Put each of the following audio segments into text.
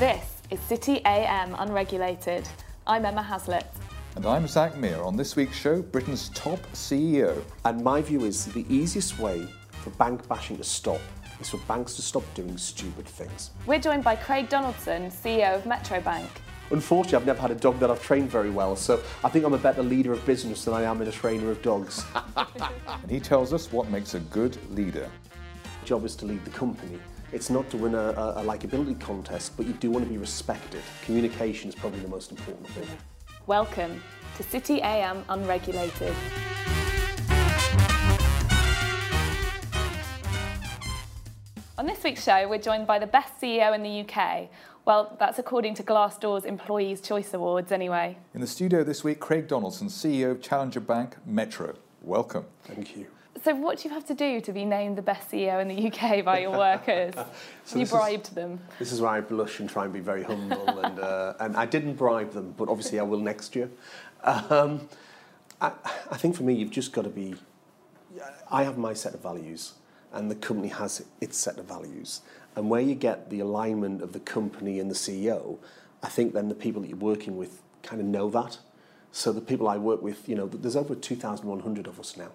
This is City AM Unregulated. I'm Emma Haslett. And I'm Zach Meir on this week's show, Britain's top CEO. And my view is the easiest way for bank bashing to stop is for banks to stop doing stupid things. We're joined by Craig Donaldson, CEO of Metro Bank. Unfortunately, I've never had a dog that I've trained very well, so I think I'm a better leader of business than I am in a trainer of dogs. and he tells us what makes a good leader. job is to lead the company. It's not to win a, a, a likability contest, but you do want to be respected. Communication is probably the most important thing. Welcome to City AM Unregulated. On this week's show, we're joined by the best CEO in the UK. Well, that's according to Glassdoor's Employees' Choice Awards, anyway. In the studio this week, Craig Donaldson, CEO of Challenger Bank Metro. Welcome. Thank you. So, what do you have to do to be named the best CEO in the UK by your workers? So you this is- bribed them. This is where I blush and try and be very humble, and, uh, and I didn't bribe them, but obviously I will next year. Um, I, I think for me, you've just got to be. I have my set of values, and the company has its set of values. And where you get the alignment of the company and the CEO, I think then the people that you're working with kind of know that. So the people I work with, you know, there's over 2,100 of us now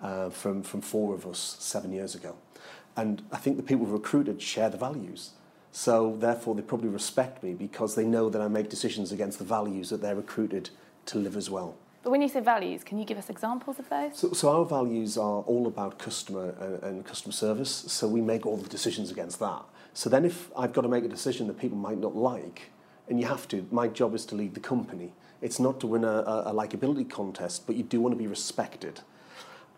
uh, from, from four of us seven years ago. And I think the people recruited share the values. So therefore, they probably respect me because they know that I make decisions against the values that they're recruited to live as well. But when you say values, can you give us examples of those? So, so our values are all about customer and, and customer service. So we make all the decisions against that. So then, if I've got to make a decision that people might not like, and you have to, my job is to lead the company. It's not to win a, a, a likability contest, but you do want to be respected.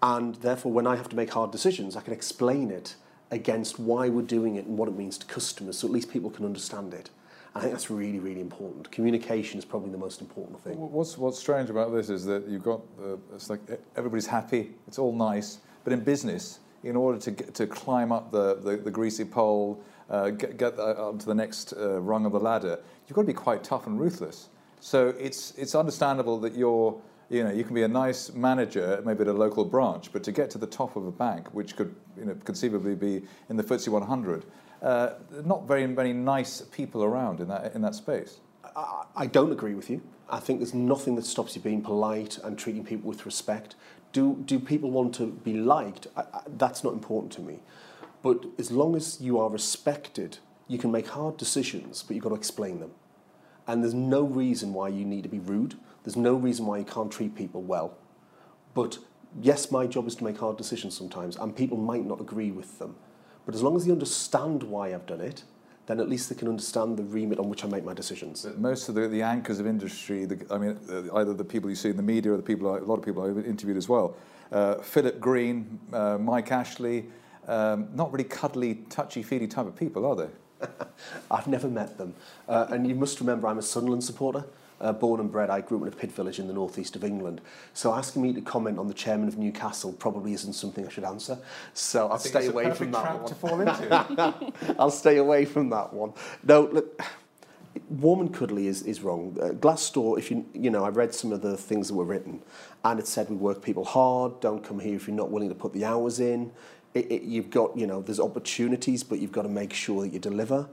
And therefore, when I have to make hard decisions, I can explain it against why we're doing it and what it means to customers, so at least people can understand it. I think that's really, really important. Communication is probably the most important thing. What's, what's strange about this is that you've got, uh, it's like everybody's happy, it's all nice, but in business, in order to, get, to climb up the, the, the greasy pole, uh, get, get uh, onto the next uh, rung of the ladder, you've got to be quite tough and ruthless. So it's, it's understandable that you're, you know, you can be a nice manager, maybe at a local branch, but to get to the top of a bank, which could you know, conceivably be in the FTSE 100, uh, not very many nice people around in that, in that space. I, I don't agree with you. I think there's nothing that stops you being polite and treating people with respect. Do, do people want to be liked? I, I, that's not important to me. But as long as you are respected, you can make hard decisions, but you've got to explain them. And there's no reason why you need to be rude. There's no reason why you can't treat people well. But yes, my job is to make hard decisions sometimes, and people might not agree with them. But as long as they understand why I've done it, then at least they can understand the remit on which I make my decisions. Most of the, the anchors of industry, the, I mean, either the people you see in the media or the people, I- a lot of people I've interviewed as well, uh, Philip Green, uh, Mike Ashley, um, not really cuddly, touchy-feely type of people, are they? I've never met them. Uh, and you must remember I'm a Sunderland supporter. Uh, born and bred, I grew up in a pit village in the northeast of England. So asking me to comment on the chairman of Newcastle probably isn't something I should answer. So I'll stay away from that one. to fall into. I'll stay away from that one. No, look, warm and cuddly is, is wrong. Uh, Glassdoor, if you, you know, I read some of the things that were written, and it said we work people hard, don't come here if you're not willing to put the hours in. It, it, you've got, you know, there's opportunities, but you've got to make sure that you deliver.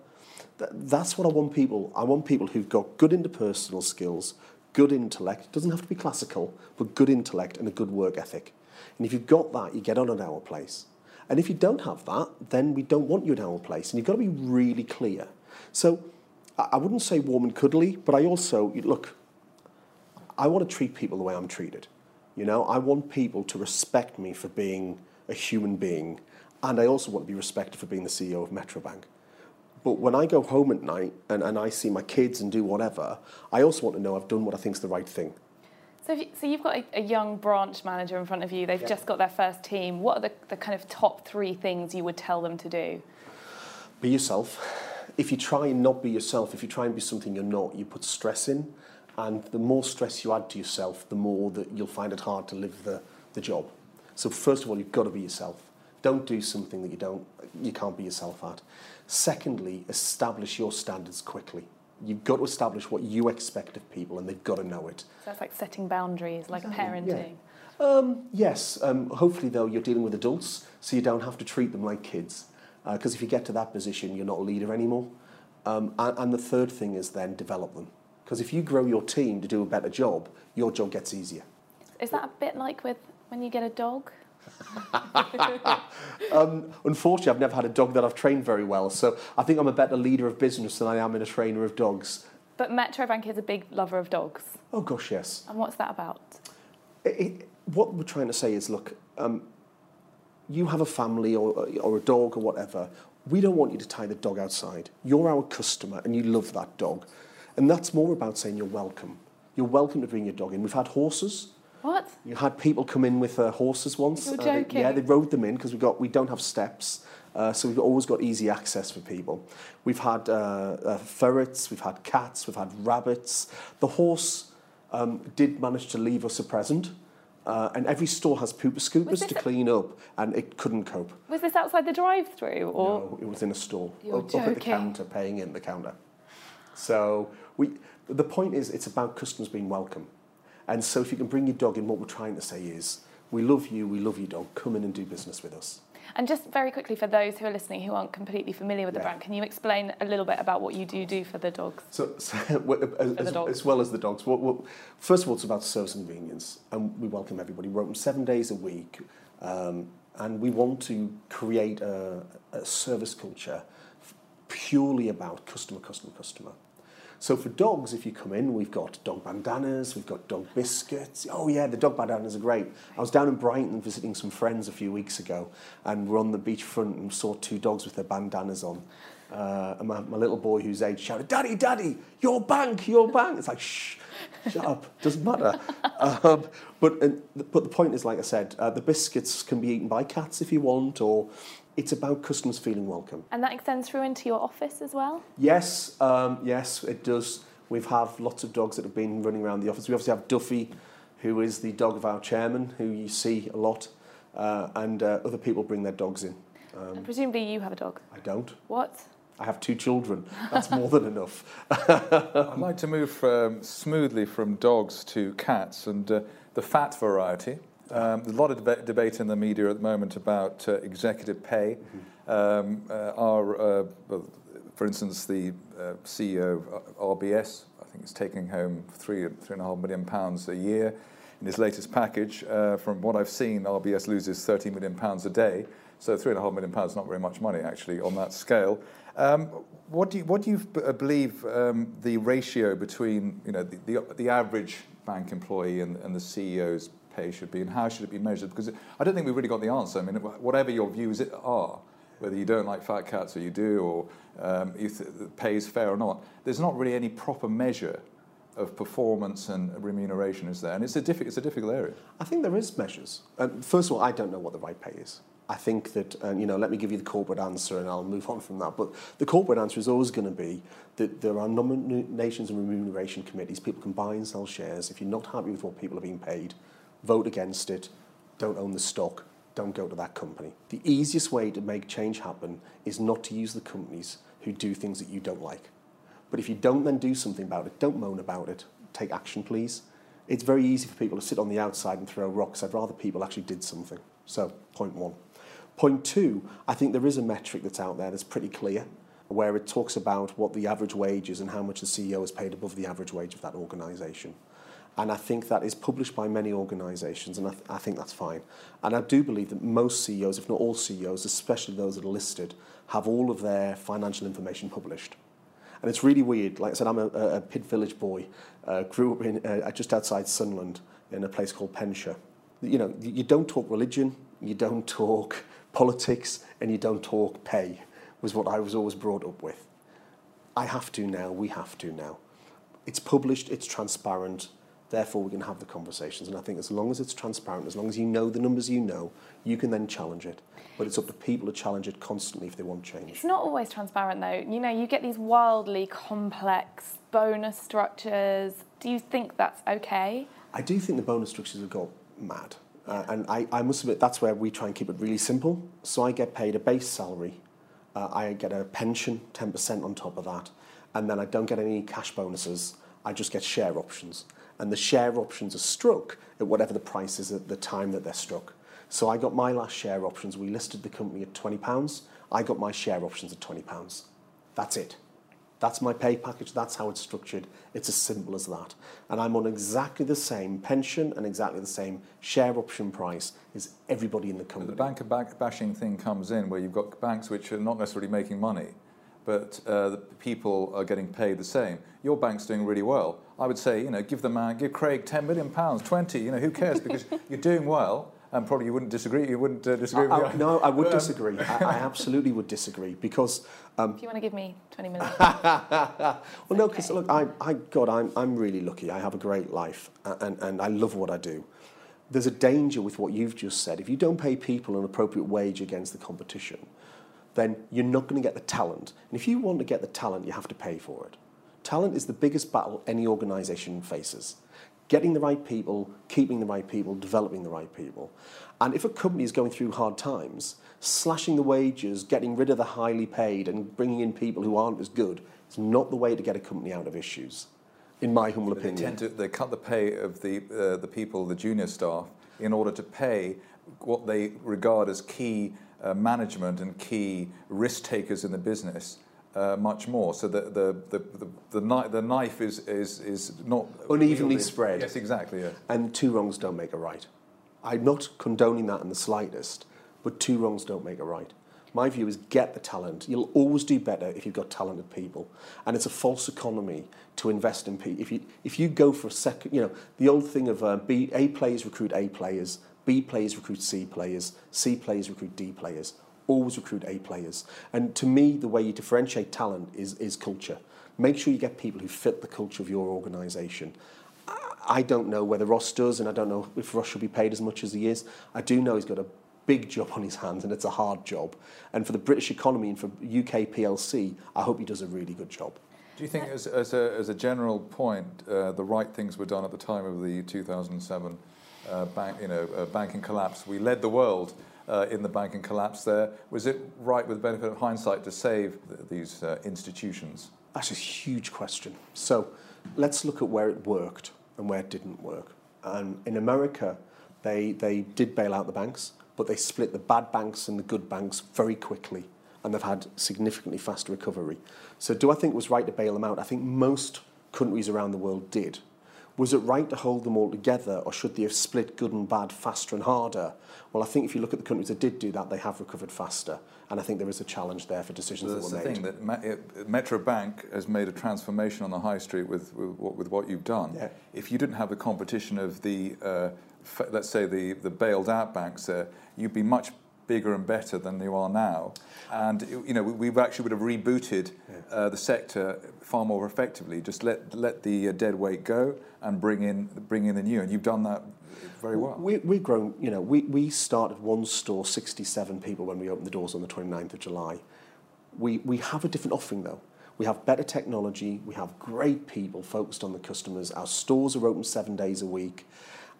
Th- that's what I want people. I want people who've got good interpersonal skills, good intellect. It doesn't have to be classical, but good intellect and a good work ethic. And if you've got that, you get on at our place. And if you don't have that, then we don't want you in our place. And you've got to be really clear. So I wouldn't say warm and cuddly, but I also, look, I want to treat people the way I'm treated. You know, I want people to respect me for being a human being, and I also want to be respected for being the CEO of Metro Bank. But when I go home at night and, and I see my kids and do whatever, I also want to know I've done what I think is the right thing. So, if you, so you've got a, a young branch manager in front of you. They've Yeah. just got their first team. What are the, the kind of top three things you would tell them to do? Be yourself. If you try and not be yourself, if you try and be something you're not, you put stress in. And the more stress you add to yourself, the more that you'll find it hard to live the, the job. So first of all, you've got to be yourself. Don't do something that you don't you can't be yourself at. Secondly, establish your standards quickly. You've got to establish what you expect of people, and they've got to know it. So that's like setting boundaries, like parenting. Um, yes, um, hopefully though you're dealing with adults, so you don't have to treat them like kids. Because if you get to that position, you're not a leader anymore. Um, and, and the third thing is then develop them. Because if you grow your team to do a better job, your job gets easier. Is that a bit like with when you get a dog? Um, unfortunately, I've never had a dog that I've trained very well, so I think I'm a better leader of business than I am in a trainer of dogs. But Metrobank is a big lover of dogs. Oh gosh, yes. And what's that about? It, it, what we're trying to say is, look, um, you have a family or, or a dog or whatever. We don't want you to tie the dog outside. You're our customer and you love that dog. And that's more about saying you're welcome. You're welcome to bring your dog in. We've had horses. What? You had people come in with uh, horses once. You're Uh, they- joking. yeah, they rode them in because we got we don't have steps, uh, so we've always got easy access for people. We've had uh, uh, ferrets, we've had cats, we've had rabbits. The horse um, did manage to leave us a present, uh, and every store has pooper scoopers to clean up, and it couldn't cope. Was this outside the drive-through or? No, it was in a store, You're up, up at the counter, paying in the counter. So we, the point is, it's about customers being welcome. And so if you can bring your dog in, what we're trying to say is, we love you, we love your dog, come in and do business with us. And just very quickly for those who are listening who aren't completely familiar with the Yeah. brand, can you explain a little bit about what you do do for the dogs? So, so as, the as, dogs. as well as the dogs, what, what, first of all, it's about service and convenience, and we welcome everybody. We're open seven days a week, um, and we want to create a, a service culture purely about customer, customer, customer. So for dogs, if you come in, we've got dog bandanas, we've got dog biscuits. Oh yeah, the dog bandanas are great. I was down in Brighton visiting some friends a few weeks ago, and we're on the beachfront and saw two dogs with their bandanas on. Uh, and my, my little boy, who's eight, shouted, "Daddy, Daddy, your bank, your bank!" It's like, shh, shut up, doesn't matter. Um, but and, but the point is, like I said, uh, the biscuits can be eaten by cats if you want, or it's about customers feeling welcome. And that extends through into your office as well? Yes, um, yes, it does. We've have lots of dogs that have been running around the office. We obviously have Duffy, who is the dog of our chairman, who you see a lot, uh, and uh, other people bring their dogs in. Um, And presumably you have a dog. I don't. What? I have two children. That's more than enough. I'd like to move um, smoothly from dogs to cats and uh, the fat variety. Um, there's a lot of deba- debate in the media at the moment about uh, executive pay. Um, uh, our, uh, for instance, the uh, CEO of RBS, I think, is taking home three three and a half million pounds a year in his latest package. Uh, from what I've seen, RBS loses 30 million pounds a day. So three and a half million pounds is not very much money actually on that scale. Um, what do you, what do you uh, believe um, the ratio between you know the, the, the average bank employee and, and the CEO's pay should be, and how should it be measured? Because I don't think we've really got the answer. I mean, whatever your views are, whether you don't like fat cats or you do, or um, you pay is fair or not, there's not really any proper measure of performance and remuneration, is there? And it's a, diffi- it's a difficult area. I think there is measures. Um, first of all, I don't know what the right pay is. I think that, and you know, let me give you the corporate answer and I'll move on from that. But the corporate answer is always going to be that there are nominations and remuneration committees. People can buy and sell shares. If you're not happy with what people are being paid, vote against it, don't own the stock, don't go to that company. The easiest way to make change happen is not to use the companies who do things that you don't like. But if you don't then do something about it, don't moan about it, take action, please. It's very easy for people to sit on the outside and throw rocks. I'd rather people actually did something. So, point one. Point two, I think there is a metric that's out there that's pretty clear, where it talks about what the average wage is and how much the CEO is paid above the average wage of that organisation. And I think that is published by many organisations, and I, th- I think that's fine. And I do believe that most CEOs, if not all CEOs, especially those that are listed, have all of their financial information published. And it's really weird. Like I said, I'm a, a, Village boy. Uh, grew up in uh, just outside Sunderland in a place called Penshaw. You know, you don't talk religion, you don't talk politics, and you don't talk pay. Was what I was always brought up with. I have to now. We have to now. It's published. It's transparent. Therefore, we can have the conversations. And I think as long as it's transparent, as long as you know the numbers you know, you can then challenge it. But it's up to people to challenge it constantly if they want change. It's not always transparent though. You know, you get these wildly complex bonus structures. Do you think that's okay? I do think the bonus structures have got mad. Uh, and I, I must admit, that's where we try and keep it really simple. So I get paid a base salary, uh, I get a pension, 10% on top of that, and then I don't get any cash bonuses, I just get share options. And the share options are struck at whatever the price is at the time that they're struck. So I got my last share options, we listed the company at £20, I got my share options at £20. That's it. That's my pay package. That's how it's structured. It's as simple as that. And I'm on exactly the same pension and exactly the same share option price as everybody in the company. The banker bashing thing comes in where you've got banks which are not necessarily making money, but uh, the people are getting paid the same. Your bank's doing really well. I would say, you know, give the man, give Craig 10 million pounds, 20, you know, who cares? Because you're doing well and probably you wouldn't disagree. You wouldn't uh, disagree I, with I, me. no, I would Um, disagree. I, I absolutely would disagree because um, If you want to give me 20 minutes. well, no, because look, I, I, God, I'm, I'm really lucky. I have a great life, and, and I love what I do. There's a danger with what you've just said. If you don't pay people an appropriate wage against the competition, then you're not going to get the talent. And if you want to get the talent, you have to pay for it. Talent is the biggest battle any organisation faces. Getting the right people, keeping the right people, developing the right people. And if a company is going through hard times, slashing the wages, getting rid of the highly paid, and bringing in people who aren't as good is not the way to get a company out of issues, in my humble They opinion. tend to they cut the pay of the uh, the people, the junior staff, in order to pay what they regard as key uh, management and key risk takers in the business. Uh, much more, so the the the the, the, kni- the knife is is is not Unevenly spread. Yes, exactly. Yes. And two wrongs don't make a right. I'm not condoning that in the slightest, but two wrongs don't make a right. My view is get the talent. You'll always do better if you've got talented people. And it's a false economy to invest in people. If you, if you go for a second, you know, the old thing of uh, B, A players recruit A players, B players recruit C players, C players recruit D players. Always recruit A players. And to me, the way you differentiate talent is, is culture. Make sure you get people who fit the culture of your organisation. I don't know whether Ross does, and I don't know if Ross should be paid as much as he is. I do know he's got a big job on his hands, and it's a hard job. And for the British economy and for UK PLC, I hope he does a really good job. Do you think, as, as, a, as a general point, uh, the right things were done at the time of the 2007 uh, bank, you know, uh, banking collapse? We led the world uh, in the banking collapse. There was it right, with the benefit of hindsight, to save th- these uh, institutions? That's a huge question. So let's look at where it worked and where it didn't work. And in America, they, they did bail out the banks, but they split the bad banks and the good banks very quickly, and they've had significantly faster recovery. So do I think it was right to bail them out? I think most countries around the world did. Was it right to hold them all together, or should they have split good and bad faster and harder? Well, I think if you look at the countries that did do that, they have recovered faster. And I think there is a challenge there for decisions That's that were made. That's the thing that Metro Bank has made a transformation on the high street with, with, what- with what you've done. Yeah. If you didn't have the competition of the, uh, f- let's say, the, the bailed out banks there, you'd be much bigger and better than you are now. And you know, we, we actually would have rebooted uh, the sector far more effectively. Just let let the uh, dead weight go and bring in bring in the new. And you've done that very well. We, we've grown, you know, we, we started one store, 67 people when we opened the doors on the 29th of July. We, we have a different offering though. We have better technology, we have great people focused on the customers. Our stores are open seven days a week.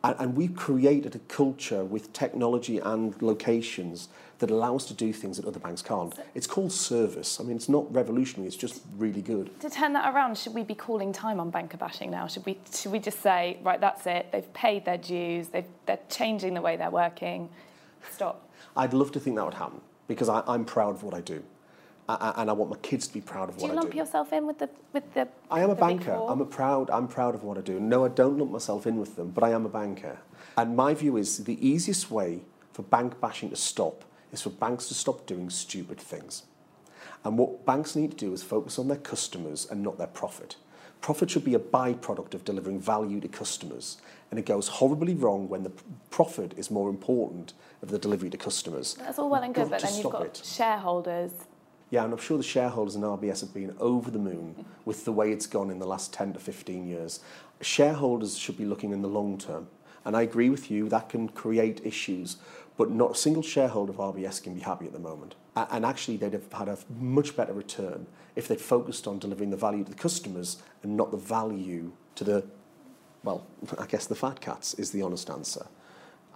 And, and we've created a culture with technology and locations that allow us to do things that other banks can't. It's called service. I mean, it's not revolutionary, it's just really good. To turn that around, should we be calling time on banker bashing now? Should we, should we just say, right, that's it, they've paid their dues, they've, they're changing the way they're working, stop? I'd love to think that would happen because I, I'm proud of what I do. And I want my kids to be proud of Do what I lump do. You lump yourself in with the with the? I am a the banker. I'm a proud. I'm proud of what I do. No, I don't lump myself in with them, but I am a banker. And my view is the easiest way for bank bashing to stop is for banks to stop doing stupid things. And what banks need to do is focus on their customers and not their profit. Profit should be a byproduct of delivering value to customers. And it goes horribly wrong when the profit is more important of the delivery to customers. That's all well and good, but then you've got it. shareholders. Yeah, and I'm sure the shareholders in RBS have been over the moon with the way it's gone in the last 10 to 15 years. Shareholders should be looking in the long term. And I agree with you, that can create issues, but not a single shareholder of RBS can be happy at the moment. And actually, they'd have had a much better return if they'd focused on delivering the value to the customers and not the value to the, well, I guess the fat cats is the honest answer.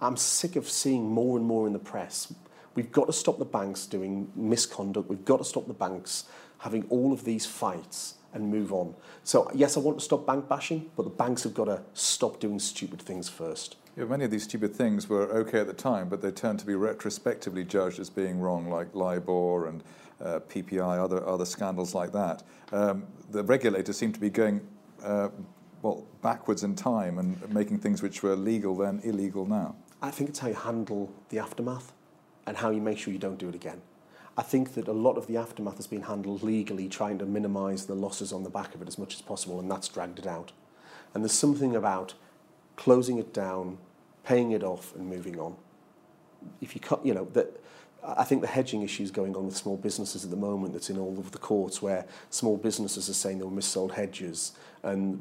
I'm sick of seeing more and more in the press. We've got to stop the banks doing misconduct. We've got to stop the banks having all of these fights and move on. So, yes, I want to stop bank bashing, but the banks have got to stop doing stupid things first. Yeah, many of these stupid things were okay at the time, but they turned to be retrospectively judged as being wrong, like LIBOR and uh, PPI, other other scandals like that. Um, the regulators seem to be going. Uh, well, backwards in time and making things which were legal then illegal now. I think it's how you handle the aftermath and how you make sure you don't do it again. I think that a lot of the aftermath has been handled legally, trying to minimise the losses on the back of it as much as possible, and that's dragged it out. And there's something about closing it down, paying it off, and moving on. If you cut, you know, that I think the hedging issues going on with small businesses at the moment that's in all of the courts where small businesses are saying they were missold hedges and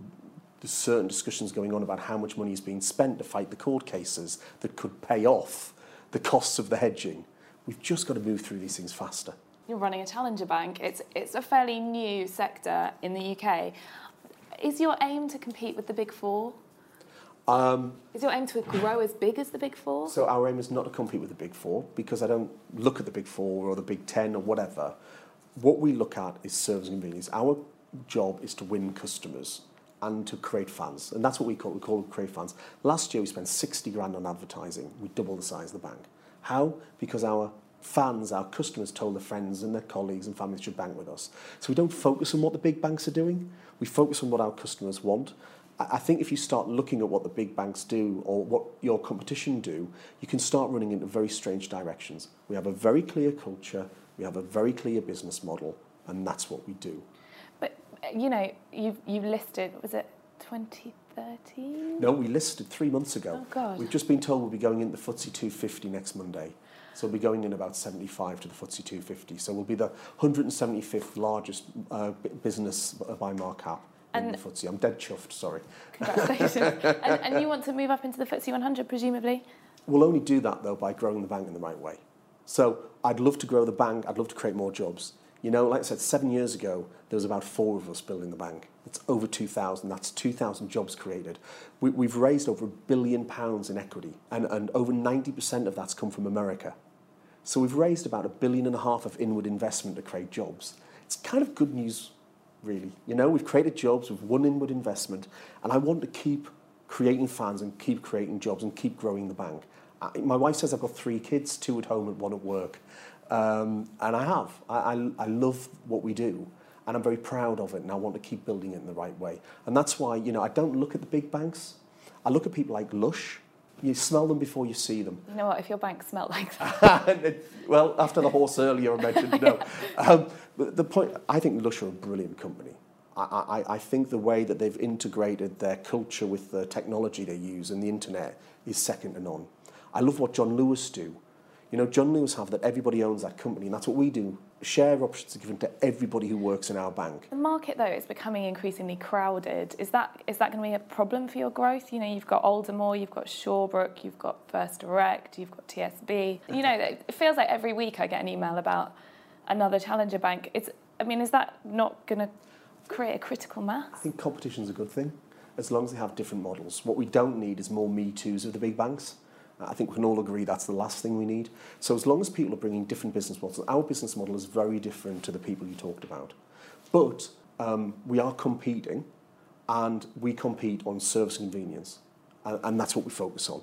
there's certain discussions going on about how much money is being spent to fight the court cases that could pay off the costs of the hedging. We've just got to move through these things faster. You're running a challenger bank. It's, it's a fairly new sector in the UK. Is your aim to compete with the big four? Um, Is your aim to grow as big as the big four? so our aim is not to compete with the big four because I don't look at the big four or the big ten or whatever. What we look at is service and convenience. Our job is to win customers and to create fans. And that's what we call we call create fans. Last year we spent 60 grand on advertising. We doubled the size of the bank. How? Because our fans, our customers told their friends and their colleagues and families should bank with us. So we don't focus on what the big banks are doing. We focus on what our customers want. I I think if you start looking at what the big banks do or what your competition do, you can start running into very strange directions. We have a very clear culture, we have a very clear business model, and that's what we do. You know, you've, you've listed, was it 2013? No, we listed three months ago. Oh, God. We've just been told we'll be going into the FTSE 250 next Monday. So we'll be going in about 75 to the FTSE 250. So we'll be the 175th largest uh, business by market cap in And- the FTSE. I'm dead chuffed, sorry. Congratulations. and, and you want to move up into the FTSE 100, presumably? We'll only do that, though, by growing the bank in the right way. So I'd love to grow the bank. I'd love to create more jobs. You know, like I said, seven years ago, there was about four of us building the bank. It's over 2,000. That's 2,000 jobs created. We, we've raised over a billion pounds in equity, and, and over 90% of that's come from America. So we've raised about a billion and a half of inward investment to create jobs. It's kind of good news, really. You know, we've created jobs, we've won inward investment, and I want to keep creating fans and keep creating jobs and keep growing the bank. I, my wife says I've got three kids, two at home and one at work. Um, and I have. I, I, I love what we do, and I'm very proud of it, and I want to keep building it in the right way. And that's why, you know, I don't look at the big banks. I look at people like Lush. You smell them before you see them. You know what, if your bank smelled like that. well, after the horse earlier I mentioned, no. Um, but the point, I think Lush are a brilliant company. I, I, I think the way that they've integrated their culture with the technology they use and the internet is second to none. I love what John Lewis do. You know, John Lewis have that everybody owns that company, and that's what we do. Share options are given to everybody who works in our bank. The market, though, is becoming increasingly crowded. Is that is that going to be a problem for your growth? You know, you've got Aldermore, you've got Shawbrook, you've got First Direct, you've got TSB. You know, it feels like every week I get an email about another challenger bank. It's, I mean, is that not going to create a critical mass? I think competition is a good thing, as long as they have different models. What we don't need is more Me Too's of the big banks. I think we can all agree that's the last thing we need. So as long as people are bringing different business models, our business model is very different to the people you talked about. But um, we are competing, and we compete on service convenience, and, and that's what we focus on.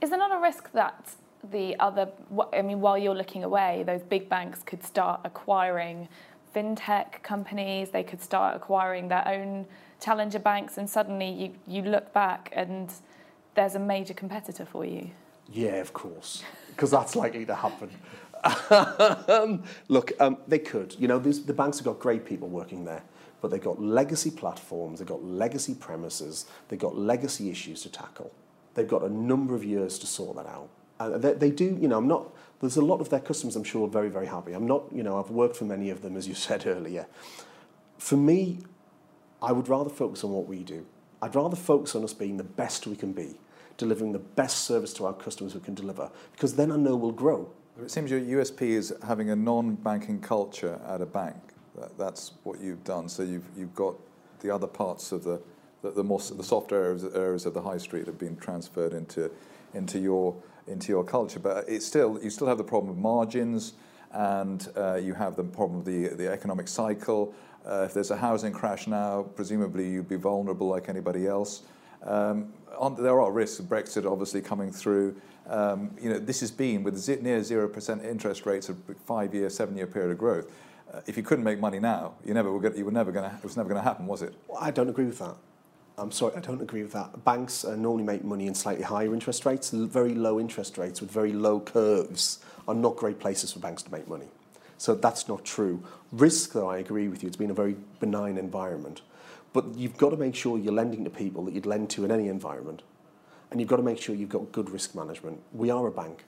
Is there not a risk that the other, I mean, while you're looking away, those big banks could start acquiring fintech companies, they could start acquiring their own challenger banks, and suddenly you, you look back and there's a major competitor for you? Yeah, of course, because that's likely to happen. um, look, um, they could. You know, these, the banks have got great people working there, but they've got legacy platforms, they've got legacy premises, they've got legacy issues to tackle. They've got a number of years to sort that out. They, they do, you know, I'm not, there's a lot of their customers I'm sure are very, very happy. I'm not, you know, I've worked for many of them, as you said earlier. For me, I would rather focus on what we do. I'd rather focus on us being the best we can be, delivering the best service to our customers we can deliver, because then I know we'll grow. It seems your USP is having a non-banking culture at a bank. That's what you've done. So you've you've got the other parts of the the, the more the soft areas areas of the high street have been transferred into into your into your culture. But it's still you still have the problem of margins, and uh, you have the problem of the the economic cycle. Uh, if there's a housing crash now, presumably you'd be vulnerable like anybody else. Um, there are risks of Brexit obviously coming through. Um, you know, this has been with near 0% interest rates, a five-year, seven-year period of growth. Uh, if you couldn't make money now, you never were, get, you were never going to. It was never going to happen, was it? Well, I don't agree with that. I'm sorry, I don't agree with that. Banks uh, normally make money in slightly higher interest rates. Very low interest rates with very low curves are not great places for banks to make money. So that's not true. Risk, though, I agree with you. It's been a very benign environment. But you've got to make sure you're lending to people that you'd lend to in any environment. And you've got to make sure you've got good risk management. We are a bank,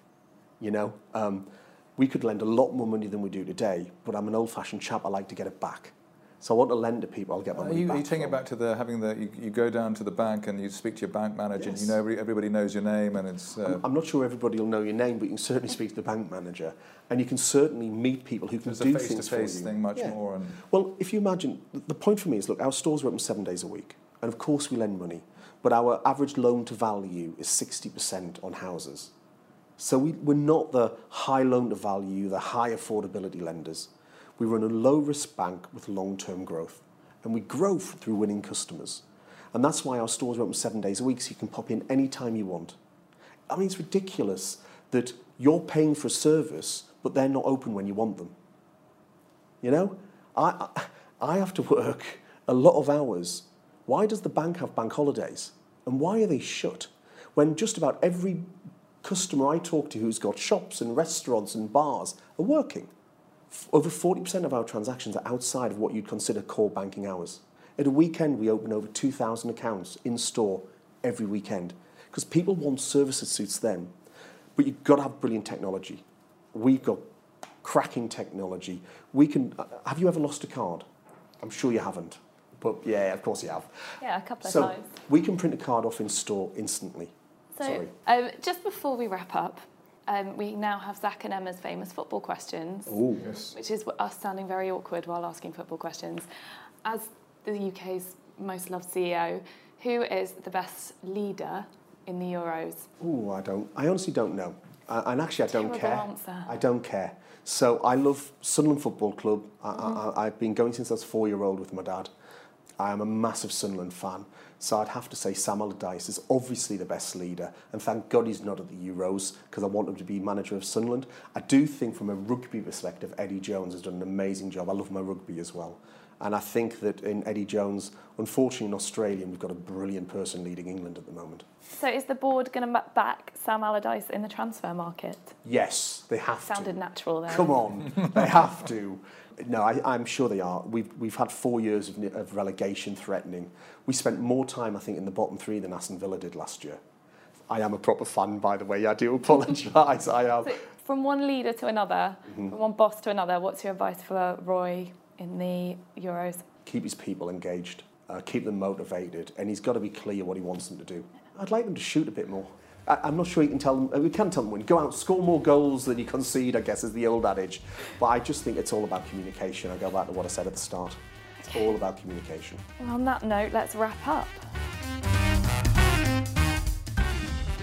you know. Um, we could lend a lot more money than we do today, but I'm an old-fashioned chap. I like to get it back. So I want to lend to people. I'll get my Are money you, back. are you taking it back to the having the you, you go down to the bank and you speak to your bank manager and you know every, everybody knows your name and it's uh, I'm not sure everybody will know your name, but you can certainly speak to the bank manager, and you can certainly meet people who can there's a do face to things for you. thing much Yeah. more and Well, if you imagine, the point for me is, look, our stores are open seven days a week, and of course we lend money, but our average loan to value is 60% on houses. So we, we're not the high loan to value, the high affordability lenders. We run a low risk bank with long term growth, and we grow through winning customers. And that's why our stores are open seven days a week, so you can pop in any time you want. I mean, it's ridiculous that you're paying for a service, but they're not open when you want them. You know, I I have to work a lot of hours. Why does the bank have bank holidays? And why are they shut? When just about every customer I talk to who's got shops and restaurants and bars are working. Over 40% of our transactions are outside of what you'd consider core banking hours. At a weekend, we open over 2,000 accounts in store every weekend because people want service that suits them. But you've got to have brilliant technology. We've got cracking technology. We can. uh, Have you ever lost a card? I'm sure you haven't. But yeah, of course you have. Yeah, a couple of So times. we can print a card off in store instantly. So, Sorry. um, just before we wrap up, um, we now have Zach and Emma's famous football questions, Oh, yes. which is us sounding very awkward while asking football questions. As the UK's most loved CEO, who is the best leader in the Euros? Ooh, I don't. I honestly don't know. Uh, and actually, I don't Terrible care. answer. I don't care. So I love Sunderland Football Club. I, Mm-hmm. I, I've been going since I was four-year-old with my dad. I am a massive Sunderland fan. So I'd have to say Sam Allardyce is obviously the best leader, and thank God he's not at the Euros because I want him to be manager of Sunderland. I do think, from a rugby perspective, Eddie Jones has done an amazing job. I love my rugby as well, and I think that in Eddie Jones, unfortunately in Australia, we've got a brilliant person leading England at the moment. So, is the board going to back Sam Allardyce in the transfer market? Yes, they have to. Sounded natural there. Come on, they have to. No, I, I'm sure they are. We've, we've had four years of, of relegation threatening. We spent more time, I think, in the bottom three than Aston Villa did last year. I am a proper fan, by the way. I do apologise. I am. So, from one leader to another, Mm-hmm. from one boss to another, what's your advice for Roy in the Euros? Keep his people engaged, uh, keep them motivated, and he's got to be clear what he wants them to do. I'd like them to shoot a bit more. I, I'm not sure you can tell them. uh, We can tell them when go out, score more goals than you concede. I guess is the old adage. But I just think it's all about communication. I go back to what I said at the start. It's all about communication. Well, on that note, let's wrap up.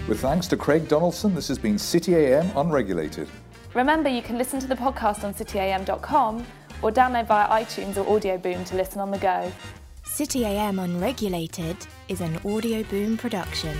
With thanks to Craig Donaldson, this has been City AM Unregulated. Remember, you can listen to the podcast on cityam.com or download via iTunes or Audio Boom to listen on the go. City AM Unregulated is an audio boom production.